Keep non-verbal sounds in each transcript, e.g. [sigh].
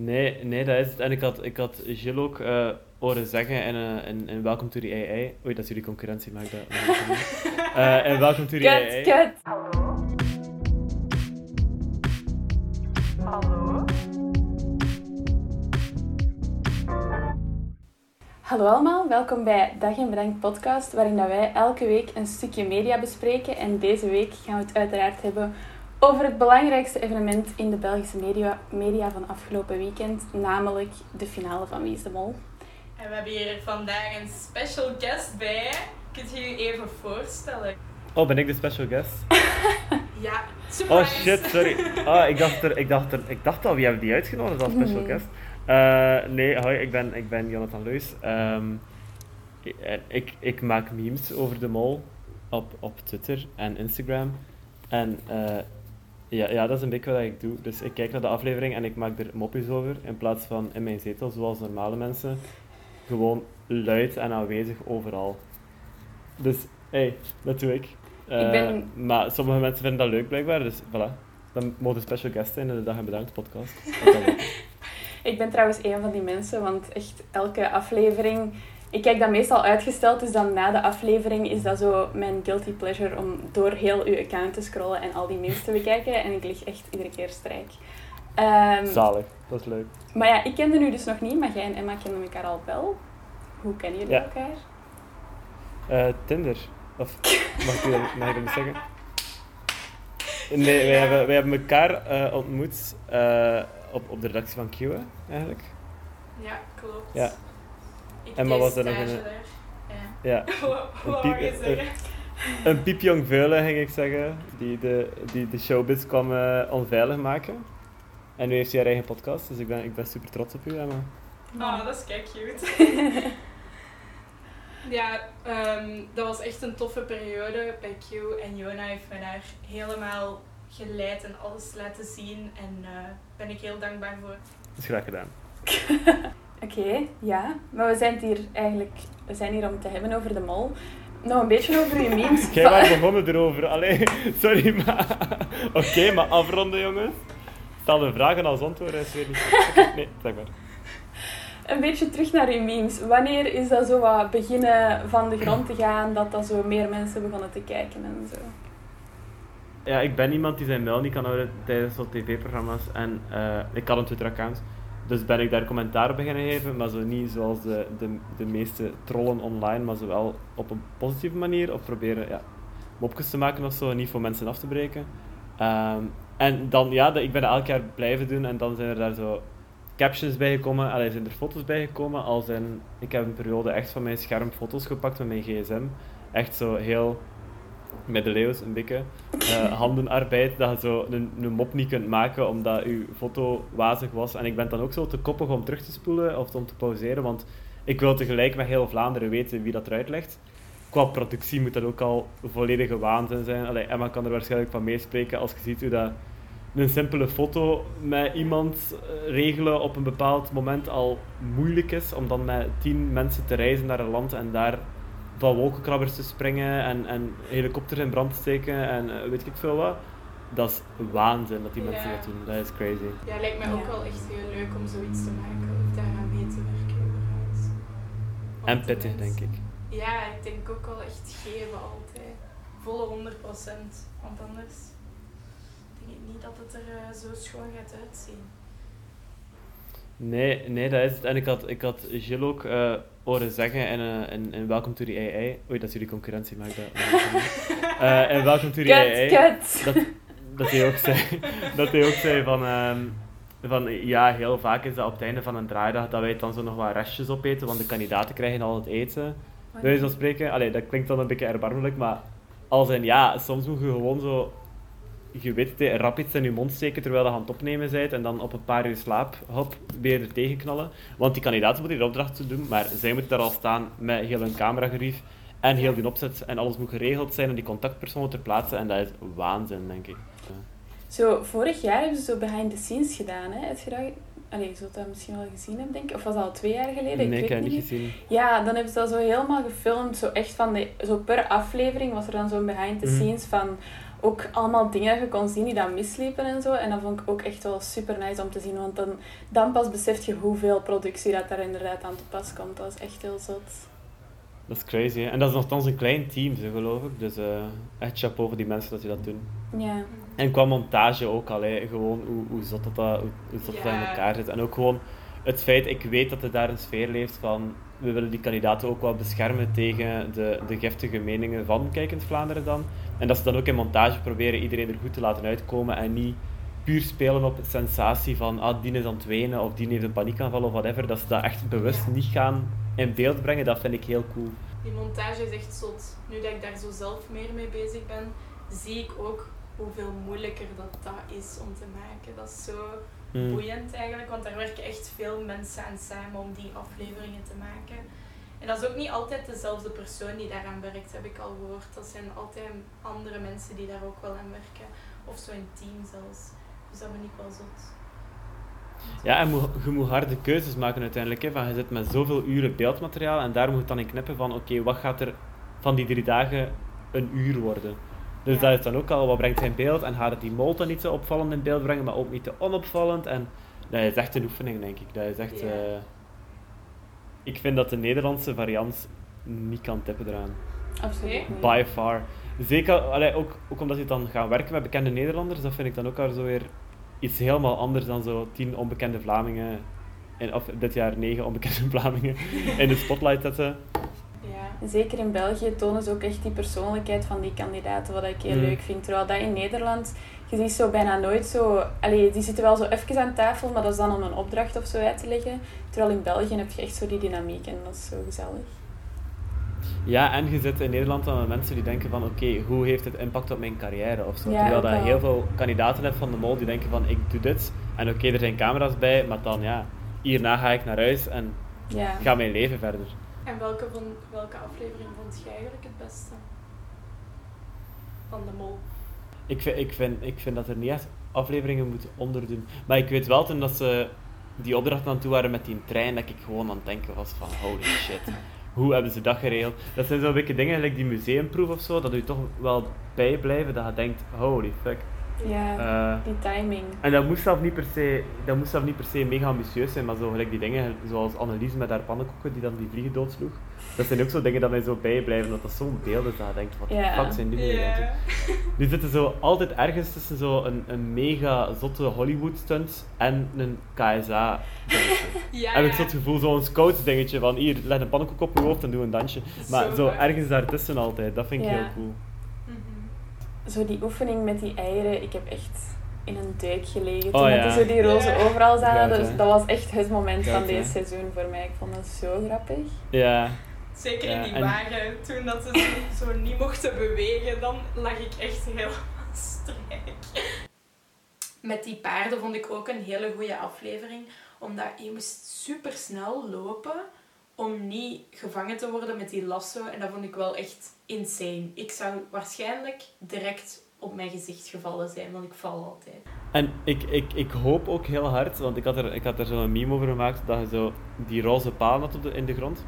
Nee, nee, dat is het. En ik had, ik had Gilles ook uh, horen zeggen in, uh, in, in Welcome to the AI. Oei, dat is jullie concurrentie, maar ik dat uh, En Welcome to the AI. Kut, Hallo. Hallo. Hallo allemaal, welkom bij Dag en Bedankt podcast, waarin dat wij elke week een stukje media bespreken. En deze week gaan we het uiteraard hebben over het belangrijkste evenement in de Belgische media, media van afgelopen weekend, namelijk de finale van Wie is de Mol. En we hebben hier vandaag een special guest bij. Kunt je je even voorstellen? Oh, ben ik de special guest? [laughs] ja, super. Oh shit, sorry. Oh, ik dacht, er, ik, dacht er, ik dacht al, wie hebben die uitgenodigd als special guest? Uh, nee, hoi, ik ben, ik ben Jonathan Leus. Um, ik, ik maak memes over de mol op, op Twitter en Instagram. En uh, ja, ja, dat is een beetje wat ik doe. Dus ik kijk naar de aflevering en ik maak er mopjes over. In plaats van in mijn zetel, zoals normale mensen. Gewoon luid en aanwezig overal. Dus, hé, hey, dat doe ik. ik ben... Eh, maar sommige mensen vinden dat leuk blijkbaar, dus voilà. Dan mogen special guest zijn in de Dag en Bedankt podcast. [laughs] ik ben trouwens een van die mensen, want echt elke aflevering ik kijk dat meestal uitgesteld, dus dan na de aflevering is dat zo mijn guilty pleasure om door heel uw account te scrollen en al die memes te bekijken. En ik lig echt iedere keer strijk. Um, Zalig, dat is leuk. Maar ja, ik kende nu dus nog niet, maar jij en Emma kenden elkaar al wel. Hoe kennen jullie elkaar? Uh, Tinder. Of mag ik, dat, mag ik dat zeggen? Nee, wij hebben, wij hebben elkaar uh, ontmoet uh, op, op de redactie van Q, eigenlijk. Ja, klopt. Ja. En wat was er nog [laughs] een... Ja. Wou je zeggen? Een piepjong veulen, ging ik zeggen, die de, die de showbiz kwam uh, onveilig maken. En nu heeft hij haar eigen podcast, dus ik ben, ik ben super trots op u, Emma. Oh, dat is kijk cute. [laughs] ja, um, dat was echt een toffe periode bij Q. En Jona heeft me daar helemaal geleid en alles laten zien. En daar uh, ben ik heel dankbaar voor. Dat is graag gedaan. [laughs] Oké, ja. Maar we zijn hier eigenlijk we zijn hier om het te hebben over de mol. Nog een beetje over je memes. Jij was [laughs] begonnen erover. Allee, sorry, maar... Oké, maar afronden, jongens. Stel de vragen als antwoord, is weer niet... Nee, zeg maar. Een beetje terug naar je memes. Wanneer is dat zo wat beginnen van de grond te gaan, dat dat zo meer mensen begonnen te kijken en zo? Ja, ik ben iemand die zijn mail niet kan houden tijdens zo'n tv-programma's. En uh, ik had een Twitter-account. Dus ben ik daar commentaar beginnen geven, maar zo niet zoals de, de, de meeste trollen online, maar zo wel op een positieve manier. Of proberen ja, mopjes te maken of zo, niet voor mensen af te breken. Ehm, en dan, ja, ik ben dat elk jaar blijven doen en dan zijn er daar zo captions bijgekomen, allee, zijn er foto's bijgekomen. Als in, ik heb een periode echt van mijn scherm foto's gepakt met mijn gsm. Echt zo heel middeleeuws, een beetje. Uh, handenarbeid, dat je zo een, een mop niet kunt maken omdat je foto wazig was. En ik ben dan ook zo te koppig om terug te spoelen of om te pauzeren, want ik wil tegelijk met heel Vlaanderen weten wie dat eruit legt. Qua productie moet dat ook al volledige waanzin zijn. Allee, Emma kan er waarschijnlijk van meespreken als je ziet hoe dat een simpele foto met iemand eh, regelen op een bepaald moment al moeilijk is, om dan met tien mensen te reizen naar een land en daar van wolkenkrabbers te springen en, en helikopters in brand te steken en uh, weet ik veel wat. Dat is waanzin dat die mensen dat doen. Dat is crazy. Ja, lijkt mij ook wel echt heel leuk om zoiets te maken of daaraan mee te werken überhaupt. En pittig, denk ik. Ja, ik denk ook wel echt geven altijd. Volle 100%. Want anders denk ik niet dat het er uh, zo schoon gaat uitzien. Nee, nee, dat is het. En ik had, ik had Gilles ook uh, horen zeggen in, uh, in, in Welcome to the AI. Oei, dat is jullie concurrentie, maar ik dat... uh, [laughs] in Welcome to the AI. Dat, dat, hij ook zei, [laughs] dat hij ook zei van... Um, van ja, heel vaak is dat op het einde van een draaidag dat wij dan zo nog wat restjes opeten, want de kandidaten krijgen al het eten. Wil je zo spreken? Allee, dat klinkt dan een beetje erbarmelijk, maar als in ja, soms moet je gewoon zo je weet het, rap iets in je mond steken terwijl je aan het opnemen bent en dan op een paar uur slaap, hop, weer er tegenknallen. Want die kandidaten moeten die opdracht te doen, maar zij moeten daar al staan met heel een cameragerief en heel die opzet en alles moet geregeld zijn en die contactpersonen ter plaatse en dat is waanzin, denk ik. Zo, vorig jaar hebben ze zo behind the scenes gedaan, hè? Heb je dat... Allee, je zult dat misschien wel gezien hebben, denk ik. Of was dat al twee jaar geleden? Nee, ik, heb het niet gezien. Ja, dan hebben ze dat zo helemaal gefilmd. Zo echt van de... Zo per aflevering was er dan zo'n behind the mhm. scenes van ook allemaal dingen dat je kon zien die dan misliepen en zo. En dat vond ik ook echt wel super nice om te zien. Want dan, dan pas besef je hoeveel productie dat daar inderdaad aan te pas komt. Dat is echt heel zot. Dat is crazy, hè? En dat is nogthans een klein team, zo geloof ik. Dus uh, echt chapeau voor die mensen dat die dat doen. Ja. En qua montage ook al, hè. gewoon hoe, hoe zot dat, dat, hoe, hoe zot dat in elkaar zit. En ook gewoon het feit, ik weet dat er daar een sfeer leeft van we willen die kandidaten ook wel beschermen tegen de, de giftige meningen van Kijkend Vlaanderen dan. En dat ze dan ook in montage proberen iedereen er goed te laten uitkomen en niet puur spelen op sensatie van ah, die is aan het wenen of die heeft een paniekaanval of whatever. Dat ze dat echt bewust niet gaan in beeld brengen, dat vind ik heel cool. Die montage is echt zot. Nu dat ik daar zo zelf meer mee bezig ben, zie ik ook hoeveel moeilijker dat, dat is om te maken. Dat is zo mm. boeiend eigenlijk, want daar werken echt veel mensen aan samen om die afleveringen te maken. En dat is ook niet altijd dezelfde persoon die daaraan werkt, heb ik al gehoord. Dat zijn altijd andere mensen die daar ook wel aan werken. Of zo een team zelfs. Dus dat vind ik wel zot. Ja, en je moet harde keuzes maken uiteindelijk. Hè. Van, je zit met zoveel uren beeldmateriaal en daar moet je dan in knippen van oké, wat gaat er van die drie dagen een uur worden? Dus dat is dan ook al, wat brengt hij in beeld? En gaat het die mol dan niet zo opvallend in beeld brengen, maar ook niet te onopvallend? En dat is echt een oefening, denk ik. Dat is echt... Uh, ik vind dat de Nederlandse variant niet kan tippen eraan. Absoluut. By far. Zeker, allee, ook, ook omdat je dan gaat werken met bekende Nederlanders, dat vind ik dan ook al zo weer iets helemaal anders dan zo tien onbekende Vlamingen, in, of dit jaar negen onbekende [laughs] Vlamingen, in de spotlight zetten. Zeker in België tonen ze ook echt die persoonlijkheid van die kandidaten, wat ik heel mm. leuk vind. Terwijl dat in Nederland, je ziet zo bijna nooit zo... Allee, die zitten wel zo even aan tafel, maar dat is dan om een opdracht of zo uit te leggen. Terwijl in België heb je echt zo die dynamiek en dat is zo gezellig. Ja, en je zit in Nederland dan met mensen die denken van oké, hoe heeft het impact op mijn carrière of zo. Terwijl je heel veel kandidaten hebt van de mol die denken van ik doe dit en oké, er zijn camera's bij, maar dan ja, hierna ga ik naar huis en ja. ga mijn leven verder. En welke, van, welke aflevering vond je eigenlijk het beste? Van de mol. Ik vind, ik vind, ik vind dat er niet echt afleveringen moeten onderdoen. Maar ik weet wel toen dat ze die opdracht aan toe waren met die trein, dat ik gewoon aan het denken was van holy shit. [laughs] Hoe hebben ze dat geregeld? Dat zijn zo'n beetje dingen, like die museumproef of zo, dat je toch wel bijblijven, dat je denkt, holy fuck. Ja, uh, die timing. En dat moest zelf niet per se, dat moest zelf niet per se mega ambitieus zijn, maar zo gelijk die dingen, zoals Annelies met haar pannenkoeken die dan die vliegen doodsloeg. Dat zijn ook zo dingen dat mij zo bijblijven, dat dat zo'n beeld is dat je denkt, wat yeah. fuck zijn die yeah. Die zitten zo altijd ergens tussen zo een, een mega zotte Hollywood stunt en een KSA ja, Heb ik zo het gevoel, zo'n scouts dingetje van hier, leg een pannenkoek op je hoofd en doe een dansje. Maar zo, ergens daartussen altijd, dat vind ik heel cool zo die oefening met die eieren, ik heb echt in een duik gelegen oh, toen ja. zo die rozen overal zaten. Dus dat was echt het moment van deze seizoen voor mij. Ik vond dat zo grappig. Ja. Zeker in die wagen, toen dat ze zo, niet mochten bewegen, dan lag ik echt heel [laughs] strijk. Met die paarden vond ik ook een hele goede aflevering, omdat je moest super snel lopen om niet gevangen te worden met die lasso. En dat vond ik wel echt insane. Ik zou waarschijnlijk direct op mijn gezicht gevallen zijn, want ik val altijd. En ik, ik, ik hoop ook heel hard, want ik had er, ik had er zo'n meme over gemaakt, dat je zo die roze paal had op de, in de grond.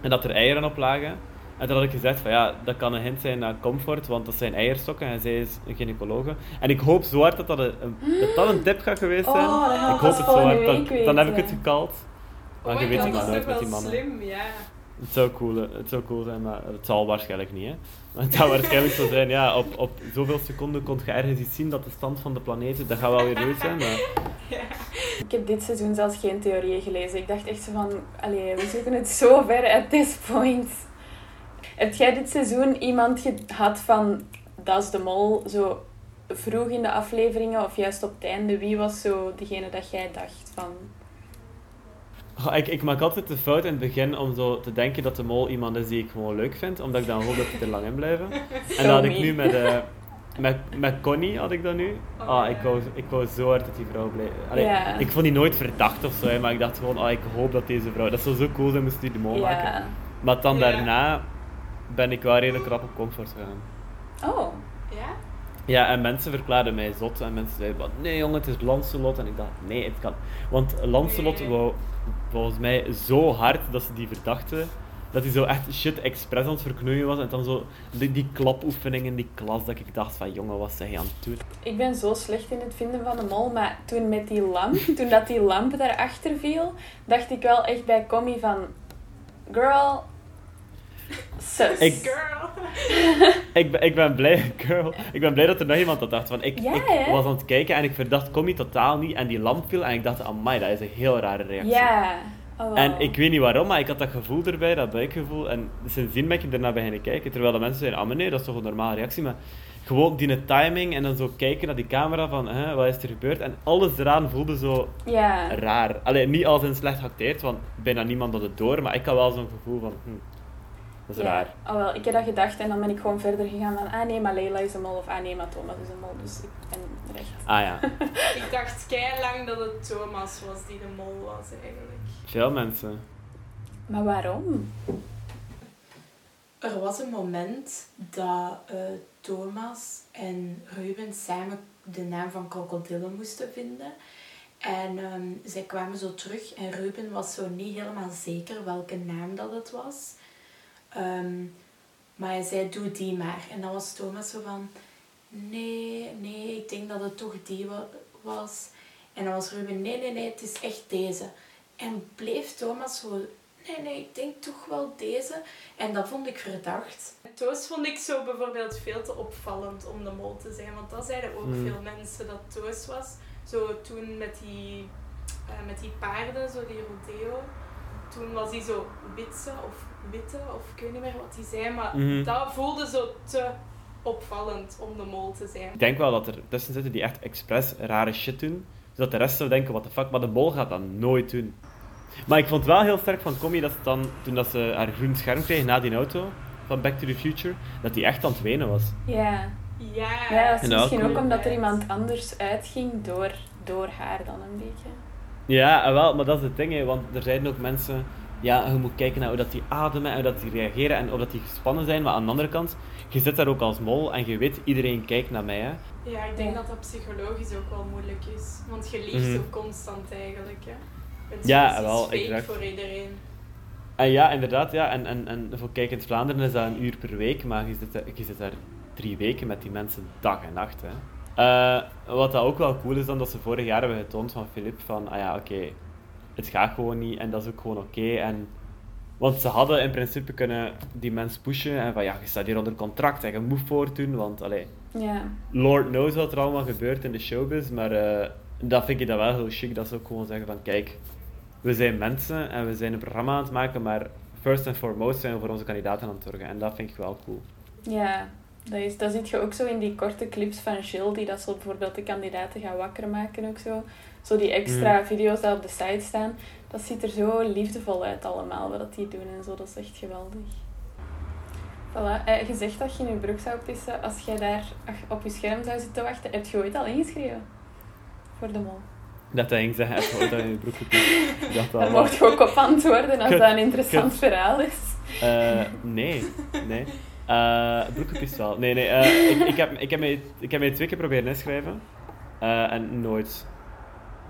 En dat er eieren op lagen. En toen had ik gezegd van ja, dat kan een hint zijn naar comfort, want dat zijn eierstokken en zij is een gynaecologe. En ik hoop zo hard dat dat een, dat, dat een tip gaat geweest zijn. Oh, ik hoop het zo hard. Dan, dan heb ik het gekald. Maar oh je weet het maar nooit met die mannen. Slim, ja. Het zou, cool, het zou cool zijn, maar het zal waarschijnlijk niet. Hè. Maar het zou waarschijnlijk zo zijn, ja, op, op zoveel seconden kon je ergens iets zien dat de stand van de planeet, dat gaat wel weer leuk zijn. Maar... [laughs] Ja. Ik heb dit seizoen zelfs geen theorieën gelezen. Ik dacht echt zo van, allee, we zoeken het zo ver at this point. Heb jij dit seizoen iemand gehad van, dat is de mol, zo vroeg in de afleveringen of juist op het einde? Wie was zo degene dat jij dacht van, ik, ik maak altijd de fout in het begin om zo te denken dat de mol iemand is die ik gewoon leuk vind, omdat ik dan hoop dat hij er lang in blijven. [laughs] en dat had ik nu met, uh, met, met Connie, had ik dat nu. Oh, ah, ik, wou, ik wou zo hard dat die vrouw bleef. Ik vond die nooit verdacht of zo, maar ik dacht gewoon, ah, ik hoop dat deze vrouw... Dat zou zo cool zijn, moest die de mol maken. Maar dan daarna ben ik wel redelijk rap op comfort gegaan. Oh, ja? Ja, en mensen verklaarden mij zot. En mensen zeiden, nee jongen, het is Lancelot. En ik dacht, nee, het kan. Want Lancelot wou volgens mij zo hard dat ze die verdachte dat hij zo echt shit expres aan het verknoeien was. En dan zo die, die klapoefening in die klas, dat ik dacht van, jongen, wat zeg je aan het doen? Ik ben zo slecht in het vinden van de mol, maar toen met die lamp, [laughs] toen dat die lamp daarachter viel, dacht ik wel echt bij Commie van... Girl... Sus. Ik- Girl. [laughs] Ik ben, ik ben blij, girl. Ik ben blij dat er nog iemand dat dacht. Want ik, ik was aan het kijken en ik verdacht Commie totaal niet. En die lamp viel en ik dacht, amai, dat is een heel rare reactie. Ja. Oh. En ik weet niet waarom, maar ik had dat gevoel erbij, dat buikgevoel. En sindsdien ben ik ernaar beginnen kijken. Terwijl de mensen zeiden, ah nee, dat is toch een normale reactie. Maar gewoon die timing en dan zo kijken naar die camera van, hè, wat is er gebeurd? En alles eraan voelde zo raar. Alleen niet als in slecht geacteerd, want bijna niemand had het door. Maar ik had wel zo'n gevoel van, hm, dat is ja. raar. Oh, wel, ik heb dat gedacht en dan ben ik gewoon verder gegaan van... Ah nee, maar Leila is een mol of ah nee, maar Thomas is een mol. Dus ik ben recht. Ah ja, [laughs] Ik dacht kei lang dat het Thomas was die de mol was eigenlijk. veel mensen. Maar waarom? Er was een moment dat eh, Thomas en Ruben samen de naam van krokodillen moesten vinden. En ehm, zij kwamen zo terug en Ruben was zo niet helemaal zeker welke naam dat het was. Ehm, maar hij zei, doe die maar. En dan was Thomas zo van, nee, nee, ik denk dat het toch die wa- was. En dan was Ruben, nee, nee, nee, het is echt deze. En bleef Thomas zo, nee, nee, ik denk toch wel deze. En dat vond ik verdacht. Toos vond ik zo bijvoorbeeld veel te opvallend om de mol te zijn. Want dat zeiden ook Hmm. veel mensen dat Toos was. Zo toen met die, eh, met die paarden, zo die rodeo. Toen was hij zo witse of witte of ik weet niet meer wat hij zei. Maar Mhm. dat voelde zo te opvallend om de mol te zijn. Ik denk wel dat er tussen zitten die echt expres rare shit doen. Zodat de rest zou denken, what the fuck. Maar de mol gaat dat nooit doen. Maar ik vond wel heel sterk van Commie dat ze dan, toen dat ze haar groen scherm kreeg na die auto van Back to the Future, dat die echt aan het wenen was. Ja. Ja, Ja, dat is En misschien ook- ook omdat er iemand anders uitging door, door haar dan een beetje. Ja, en wel, maar dat is het ding, hè, want er zijn ook mensen... Ja, je moet kijken naar hoe dat die ademen en hoe dat die reageren en of dat die gespannen zijn. Maar aan de andere kant, je zit daar ook als mol en je weet, iedereen kijkt naar mij. Hè. Ja, ik denk dat dat psychologisch ook wel moeilijk is. Want je leeft Mhm. zo constant eigenlijk. Hè. Het is Ja, precies wel, exact. voor iedereen. En ja, inderdaad, ja. En, en, en voor Kijkend Vlaanderen is dat een uur per week, maar je zit, daar- je zit daar drie weken met die mensen dag en nacht. Hè. Eh, wat dat ook wel cool is, dan dat ze vorig jaar hebben getoond van Filip, van, ah ja, oké, het gaat gewoon niet en dat is ook gewoon oké. En Want ze hadden in principe kunnen die mens pushen en van, ja, je staat hier onder contract en je moet voortdoen, want, allee. Lord knows wat er allemaal gebeurt in de showbiz, maar eh, dat vind ik dan wel heel chic, dat ze ook gewoon zeggen van, kijk, we zijn mensen en we zijn een programma aan het maken, maar first and foremost zijn we voor onze kandidaten aan het zorgen. En dat vind ik wel cool. Ja, dat, is, dat zit je ook zo in die korte clips van Jill, die dat zo bijvoorbeeld de kandidaten gaat wakker maken ook zo. Zo die extra video's die op de site staan. Dat ziet er zo liefdevol uit allemaal, wat dat die doen en zo. Dat is echt geweldig. Voilà. Eh, je zegt dat je in je broek zou pissen als jij daar ach- op je scherm zou zitten wachten. Heb je ooit al ingeschreven? Voor de mol. Dat hij ging zeggen, even dat in je broek gepiest. Ik [laughs] dacht Daar mocht je ook op antwoorden als dat een interessant verhaal is. eh, nee, nee. Eh broekgepiest wel. Nee, nee. eh, ik, ik, heb, ik, heb mij, ik heb mij twee keer proberen inschrijven. eh, en nooit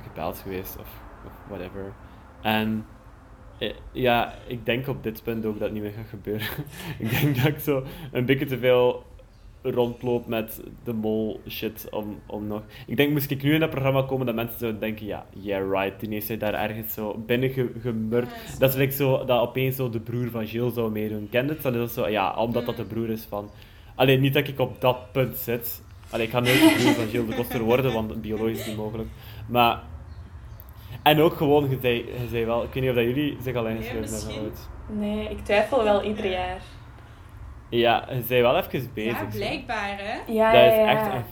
gebeld geweest of, of whatever. En eh, ja, ik denk op dit punt ook dat het niet meer gaat gebeuren. [laughs] ik denk dat ik zo een beetje te veel rondloop met de mol shit om, om nog... Ik denk, moest ik nu in dat programma komen, dat mensen zouden denken, ja, yeah right, die heeft zij daar ergens zo binnen ge- gemurkt. Dat is like zo, dat opeens zo de broer van Gilles zou meedoen. Ken het? Dat is zo, ja, omdat dat de broer is van... Alleen niet dat ik op dat punt zit. Allee, ik ga nooit de broer van Gilles de Koster worden, want biologisch is niet mogelijk. Maar... En ook gewoon, je zei, je zei wel... Ik weet niet of dat jullie zich al ingeschreven hebben. Nee, ik twijfel wel ieder jaar. Ja, je zei wel even bezig. Ja, blijkbaar hè. Ja, Dat ja, is ja. echt een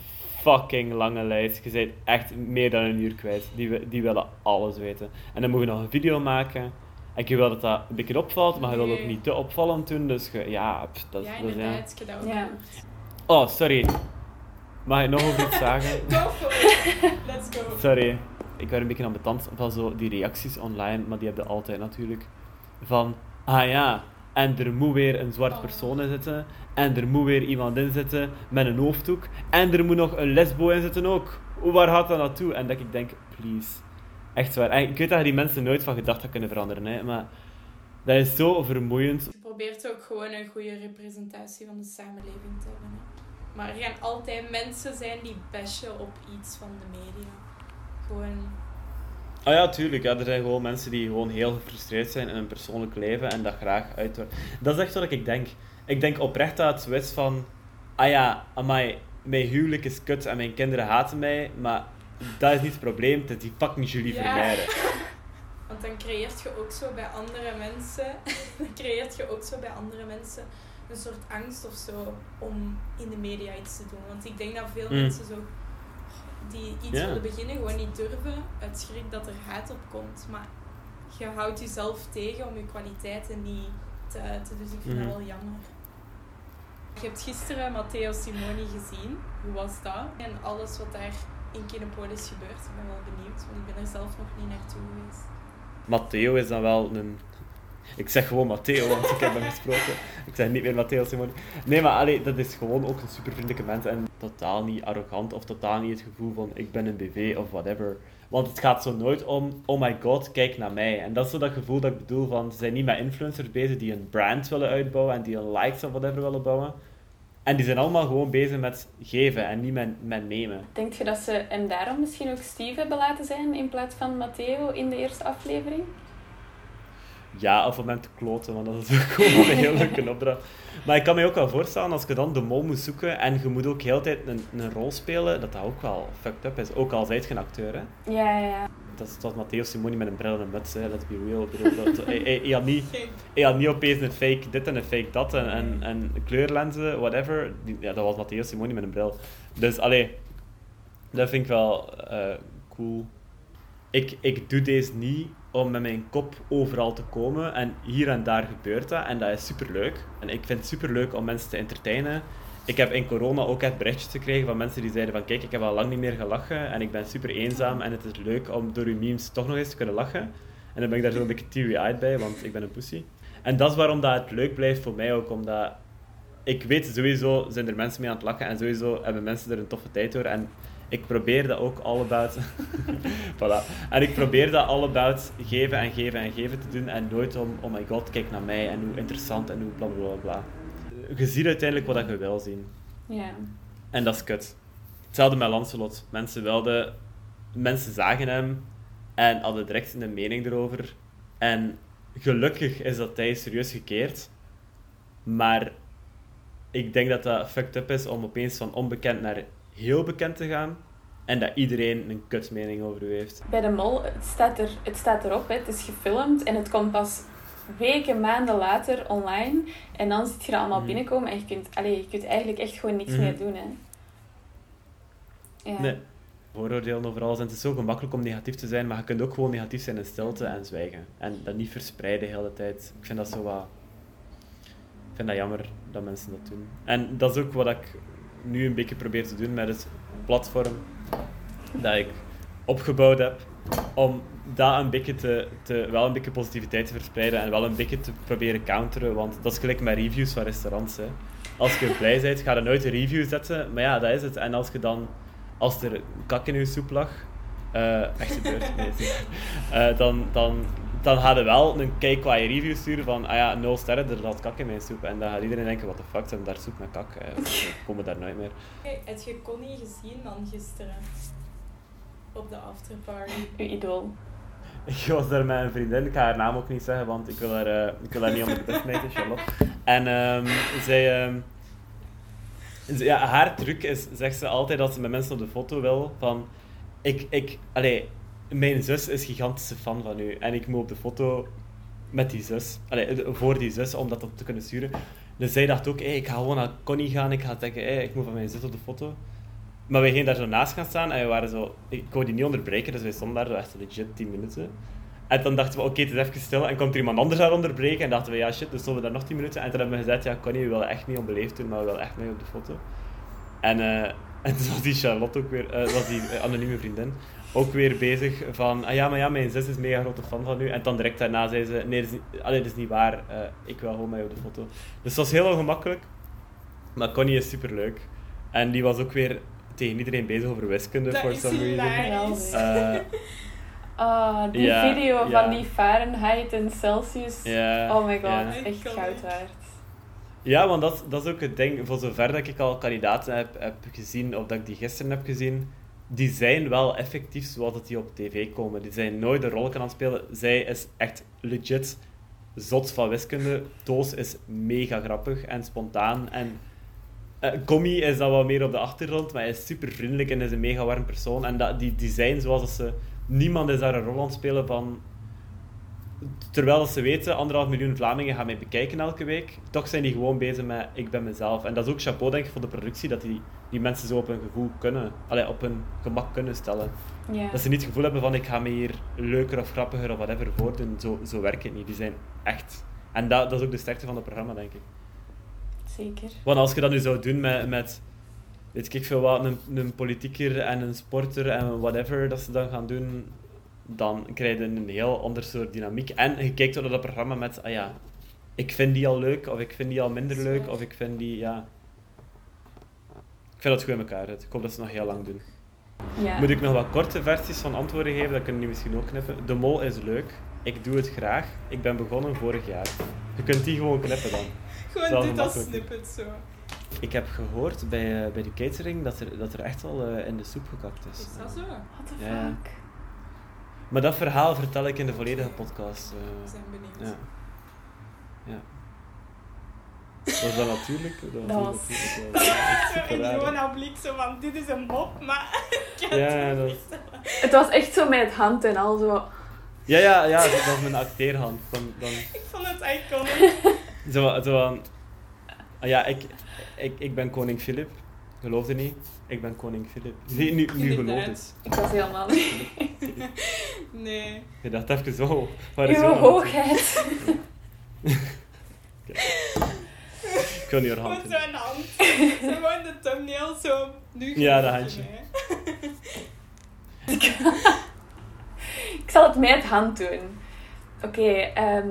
fucking lange lijst. Je bent echt meer dan een uur kwijt. Die, die willen alles weten. En dan moet je nog een video maken. En je wil dat dat een beetje opvalt, maar je wil ook niet te opvallend doen. Dus je, ja, pff, dat, Ja, dat is... Ja. inderdaad. Dat ook Ja. Oh, sorry. Mag ik nog over iets [laughs] zeggen? Go for it. Let's go. Sorry. Ik werd een beetje ambetant van zo die reacties online, maar die heb je altijd natuurlijk. Van, ah ja, en er moet weer een zwart Oh. persoon in zitten. En er moet weer iemand in zitten met een hoofddoek. En er moet nog een lesbo in zitten ook. Hoe waar gaat dat naartoe? En dat ik denk, please. Echt waar. En ik weet dat je die mensen nooit van gedachten kunnen veranderen, hè, maar dat is zo vermoeiend. probeert ook gewoon een goede representatie van de samenleving te hebben. Hè. Maar er gaan altijd mensen zijn die bashen op iets van de media. Gewoon... Ah ja, tuurlijk. Ja, er zijn gewoon mensen die gewoon heel gefrustreerd zijn in hun persoonlijk leven en dat graag uiten. Dat is echt wat ik denk. Ik denk oprecht dat het zo is van... Ah ja, amai, mijn huwelijk is kut en mijn kinderen haten mij, maar dat is niet het probleem. Het is die fucking Julie Ja. Vermeijden. [laughs] Want dan creëert je ook zo bij andere mensen... [laughs] dan creëert je ook zo bij andere mensen een soort angst of zo om in de media iets te doen. Want ik denk dat veel Mm. mensen zo... Die iets willen beginnen, gewoon niet durven. Uit schrik dat er haat op komt. Maar je houdt jezelf tegen om je kwaliteiten niet te uiten. Dus ik vind Mhm. dat wel jammer. Je hebt gisteren Matteo Simoni gezien. Hoe was dat? En alles wat daar in Kinepolis gebeurt. Ik ben wel benieuwd, want ik ben er zelf nog niet naartoe geweest. Matteo is dan wel een... Ik zeg gewoon Matteo, want ik heb hem gesproken. Ik zeg niet meer Matteo Simoni. Nee, maar allee, dat is gewoon ook een super vriendelijke mens. En totaal niet arrogant of totaal niet het gevoel van ik ben een BV of whatever. Want het gaat zo nooit om, oh my god, kijk naar mij. En dat is zo dat gevoel dat ik bedoel van, ze zijn niet met influencers bezig die een brand willen uitbouwen en die een likes of whatever willen bouwen. En die zijn allemaal gewoon bezig met geven en niet met, met nemen. Denk je dat ze hem daarom misschien ook Steve hebben laten zijn in plaats van Matteo in de eerste aflevering? Ja, of om hem te kloten, want dat is [laughs] ook gewoon een heel leuke opdracht. Maar ik kan me ook wel voorstellen, als je dan de mol moet zoeken en je moet ook heel tijd een, een rol spelen, dat dat ook wel fucked up is. Ook al zijt je een acteur, hè. Ja, ja, ja. Dat is zoals Matteo Simoni met een bril en een muts, hè. let's be real. Hij, hij had niet, Geen- had niet opeens een fake dit en een fake dat en, en, en kleurlenzen, whatever. Die, ja, dat was Matteo Simoni met een bril. Dus, allee, dat vind ik wel eh, cool. Ik, ik doe deze niet om met mijn kop overal te komen. En hier en daar gebeurt dat. En dat is superleuk. En ik vind het superleuk om mensen te entertainen. Ik heb in corona ook echt berichtjes gekregen van mensen die zeiden van kijk, ik heb al lang niet meer gelachen en ik ben super eenzaam en het is leuk om door uw memes toch nog eens te kunnen lachen. En dan ben ik daar een beetje teary-eyed bij, want ik ben een pussy. En dat is waarom dat het leuk blijft voor mij ook, omdat ik weet sowieso zijn er mensen mee aan het lachen en sowieso hebben mensen er een toffe tijd door. En ik probeer dat ook all about. [laughs] voilà. En ik probeer dat all about geven en geven en geven te doen. En nooit om, oh my god, kijk naar mij en hoe interessant en hoe bla bla bla bla. Je ziet uiteindelijk wat je wil zien. Ja. En dat is kut. Hetzelfde met Lancelot. Mensen wilden... Mensen zagen hem en hadden direct een mening erover. En gelukkig is dat hij serieus gekeerd. Maar ik denk dat dat fucked up is om opeens van onbekend naar heel bekend te gaan. En dat iedereen een kutmening over u heeft. Bij de mol, het staat, er, het staat erop, hè. het is gefilmd en het komt pas weken, maanden later online. En dan zit je er allemaal Mhm. binnenkomen en je kunt, allee, je kunt eigenlijk echt gewoon niks Mhm. meer doen. Hè. Ja. Nee. Vooroordelen over alles. En het is zo gemakkelijk om negatief te zijn, maar je kunt ook gewoon negatief zijn in stilte en zwijgen. En dat niet verspreiden de hele tijd. Ik vind dat zo wat... Ik vind dat jammer dat mensen dat doen. En dat is ook wat ik nu een beetje probeer te doen met het platform dat ik opgebouwd heb. Om dat een beetje te, te, wel een beetje positiviteit te verspreiden en wel een beetje te proberen counteren. Want dat is gelijk met reviews van restaurants. Hè. Als je blij bent, ga je nooit een review zetten. Maar ja, dat is het. En als je dan als er kak in je soep lag, eh, echt gebeurd, nee. [laughs] Eh, dan, dan, dan ga je wel een kijk qua je review sturen van, ah ja, nul sterren, er zat kak in mijn soep. En dan gaat iedereen denken, what the fuck, ze hebben daar soep met kak. Eh, [laughs] we komen daar nooit meer. Hey, heb je Connie gezien dan gisteren? Op de afterparty. Uw idool. Ik was daar met een vriendin, ik ga haar naam ook niet zeggen, want ik wil haar, eh, ik wil haar niet onder de bus smijten, [laughs] Charlotte. En ehm, zij... ehm, ze- ja, haar truc is, zegt ze altijd als ze met mensen op de foto wil, van... Ik, ik, allee, mijn zus is gigantische fan van u. En ik moet op de foto met die zus. Allee, voor die zus, om dat op te kunnen sturen. Dus zij dacht ook, hey, ik ga gewoon naar Connie gaan. Ik ga denken, hey, ik moet van mijn zus op de foto. Maar wij gingen daar zo naast gaan staan en we waren zo... Ik wou die niet onderbreken, dus wij stonden daar echt legit 10 minuten. En dan dachten we, oké, het is even stil. En komt er iemand anders daar onderbreken. En dachten we, ja shit, dus stonden we daar nog 10 minuten. En toen hebben we gezegd, ja Connie, we willen echt niet onbeleefd doen, maar we willen echt mee op de foto. En, eh, en toen was die Charlotte ook weer, eh, was die eh, anonieme vriendin, ook weer bezig van, ah ja, maar ja, mijn zus is een mega grote fan van u. En dan direct daarna zei ze, nee, dat is niet, allee, dat is niet waar, eh, ik wil gewoon mee op de foto. Dus het was heel ongemakkelijk, maar Connie is superleuk. En die was ook weer tegen iedereen bezig over wiskunde, Dat for is some reason. hilarisch. Eh, [laughs] Ah, die video van die Fahrenheit en Celsius. Oh my god, echt goud waard. Ja, want dat, dat is ook het ding. Voor zover dat ik al kandidaten heb, heb gezien, of dat ik die gisteren heb gezien, die zijn wel effectief zoals dat die op tv komen. Die zijn nooit een rol het spelen. Zij is echt legit zot van wiskunde. Toos is mega grappig en spontaan. En Gommy is dan wat meer op de achtergrond, maar hij is super vriendelijk en is een mega warm persoon. En dat, die, die zijn zoals dat ze... Niemand is daar een rol aan het spelen van... Terwijl ze weten, anderhalf miljoen Vlamingen gaan mij bekijken elke week, toch zijn die gewoon bezig met ik ben mezelf. En dat is ook chapeau, denk ik, voor de productie, dat die, die mensen zo op hun gevoel kunnen, allee, op hun gemak kunnen stellen. Dat ze niet het gevoel hebben van ik ga me hier leuker of grappiger of whatever voordoen. Zo, zo werkt het niet. Die zijn echt... En dat, dat is ook de sterkte van het programma, denk ik. Zeker. Want als je dat nu zou doen met, met weet ik veel wat, een, een politieker en een sporter en whatever dat ze dan gaan doen, dan krijg je een heel ander soort dynamiek. En je kijkt naar dat programma met, ah ja, ik vind die al leuk, of ik vind die al minder leuk, of ik vind die, ja... Ik vind dat goed in elkaar zit. Ik hoop dat ze nog heel lang doen. Ja. Moet ik nog wat korte versies van antwoorden geven? Dat kunnen jullie misschien ook knippen. De mol is leuk. Ik doe het graag. Ik ben begonnen vorig jaar. Je kunt die gewoon knippen dan. [laughs] Gewoon dit als snippet zo. Ik heb gehoord bij, eh, bij de catering dat er, dat er echt wel eh, in de soep gekakt is. Is dat zo? What the ja. Maar dat verhaal vertel ik in de volledige podcast. eh. We zijn benieuwd. ja. ja. Was dat natuurlijk? Dat Dat was was- natuurlijk [laughs] raar. Johanna blik zo van, dit is een mop, maar [laughs] ik kan Ja, het dat- niet. Het was echt zo met hand en al zo. Ja, ja, ja, dat was mijn acteerhand. Dan, dan, Ik vond het iconic. zo, zo van... Ah ja, ik, ik, ik ben koning Filip. Geloofde niet? Ik ben koning Filip. Nee, nu, nu geloof het. Ik was helemaal niet. [laughs] Nee. Je dacht even zo. waar is Uw hoogheid. [laughs] Ik wil niet haar hand Gewoon zo'n hand. Zo gewoon de thumbnail zo. Nu Ja, dat handje. [laughs] Ik zal het met hand doen. Oké, ehm,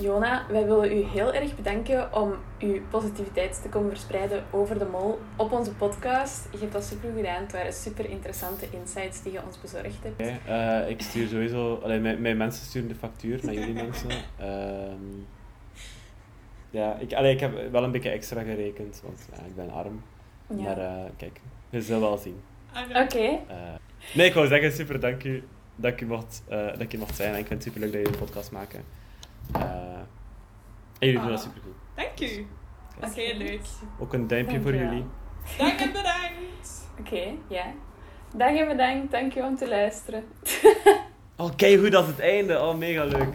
Jona, wij willen u heel erg bedanken om uw positiviteit te komen verspreiden over de mol op onze podcast. Je hebt dat super goed gedaan. Het waren super interessante insights die je ons bezorgd hebt. Oké, eh, ik stuur sowieso... Allee, mijn, mijn mensen sturen de factuur naar jullie mensen. [laughs] Ehm, ja, ik, allee, ik heb wel een beetje extra gerekend, want ja, ik ben arm. Ja. Maar eh, kijk, je zult wel zien. Oké, Eh, nee, ik wou zeggen, super dank u dat ik, mocht, eh, dat ik hier mocht zijn. En ik vind het super leuk dat jullie een podcast maken. En jullie doen dat Ah. super goed. Dank u. Dat is Oké. heel leuk. Ook een duimpje voor jullie. Dank en bedankt. Oké, ja. Dag en bedankt. Dank je om te luisteren. Oh, kijk hoe dat is het einde. Oh, mega leuk.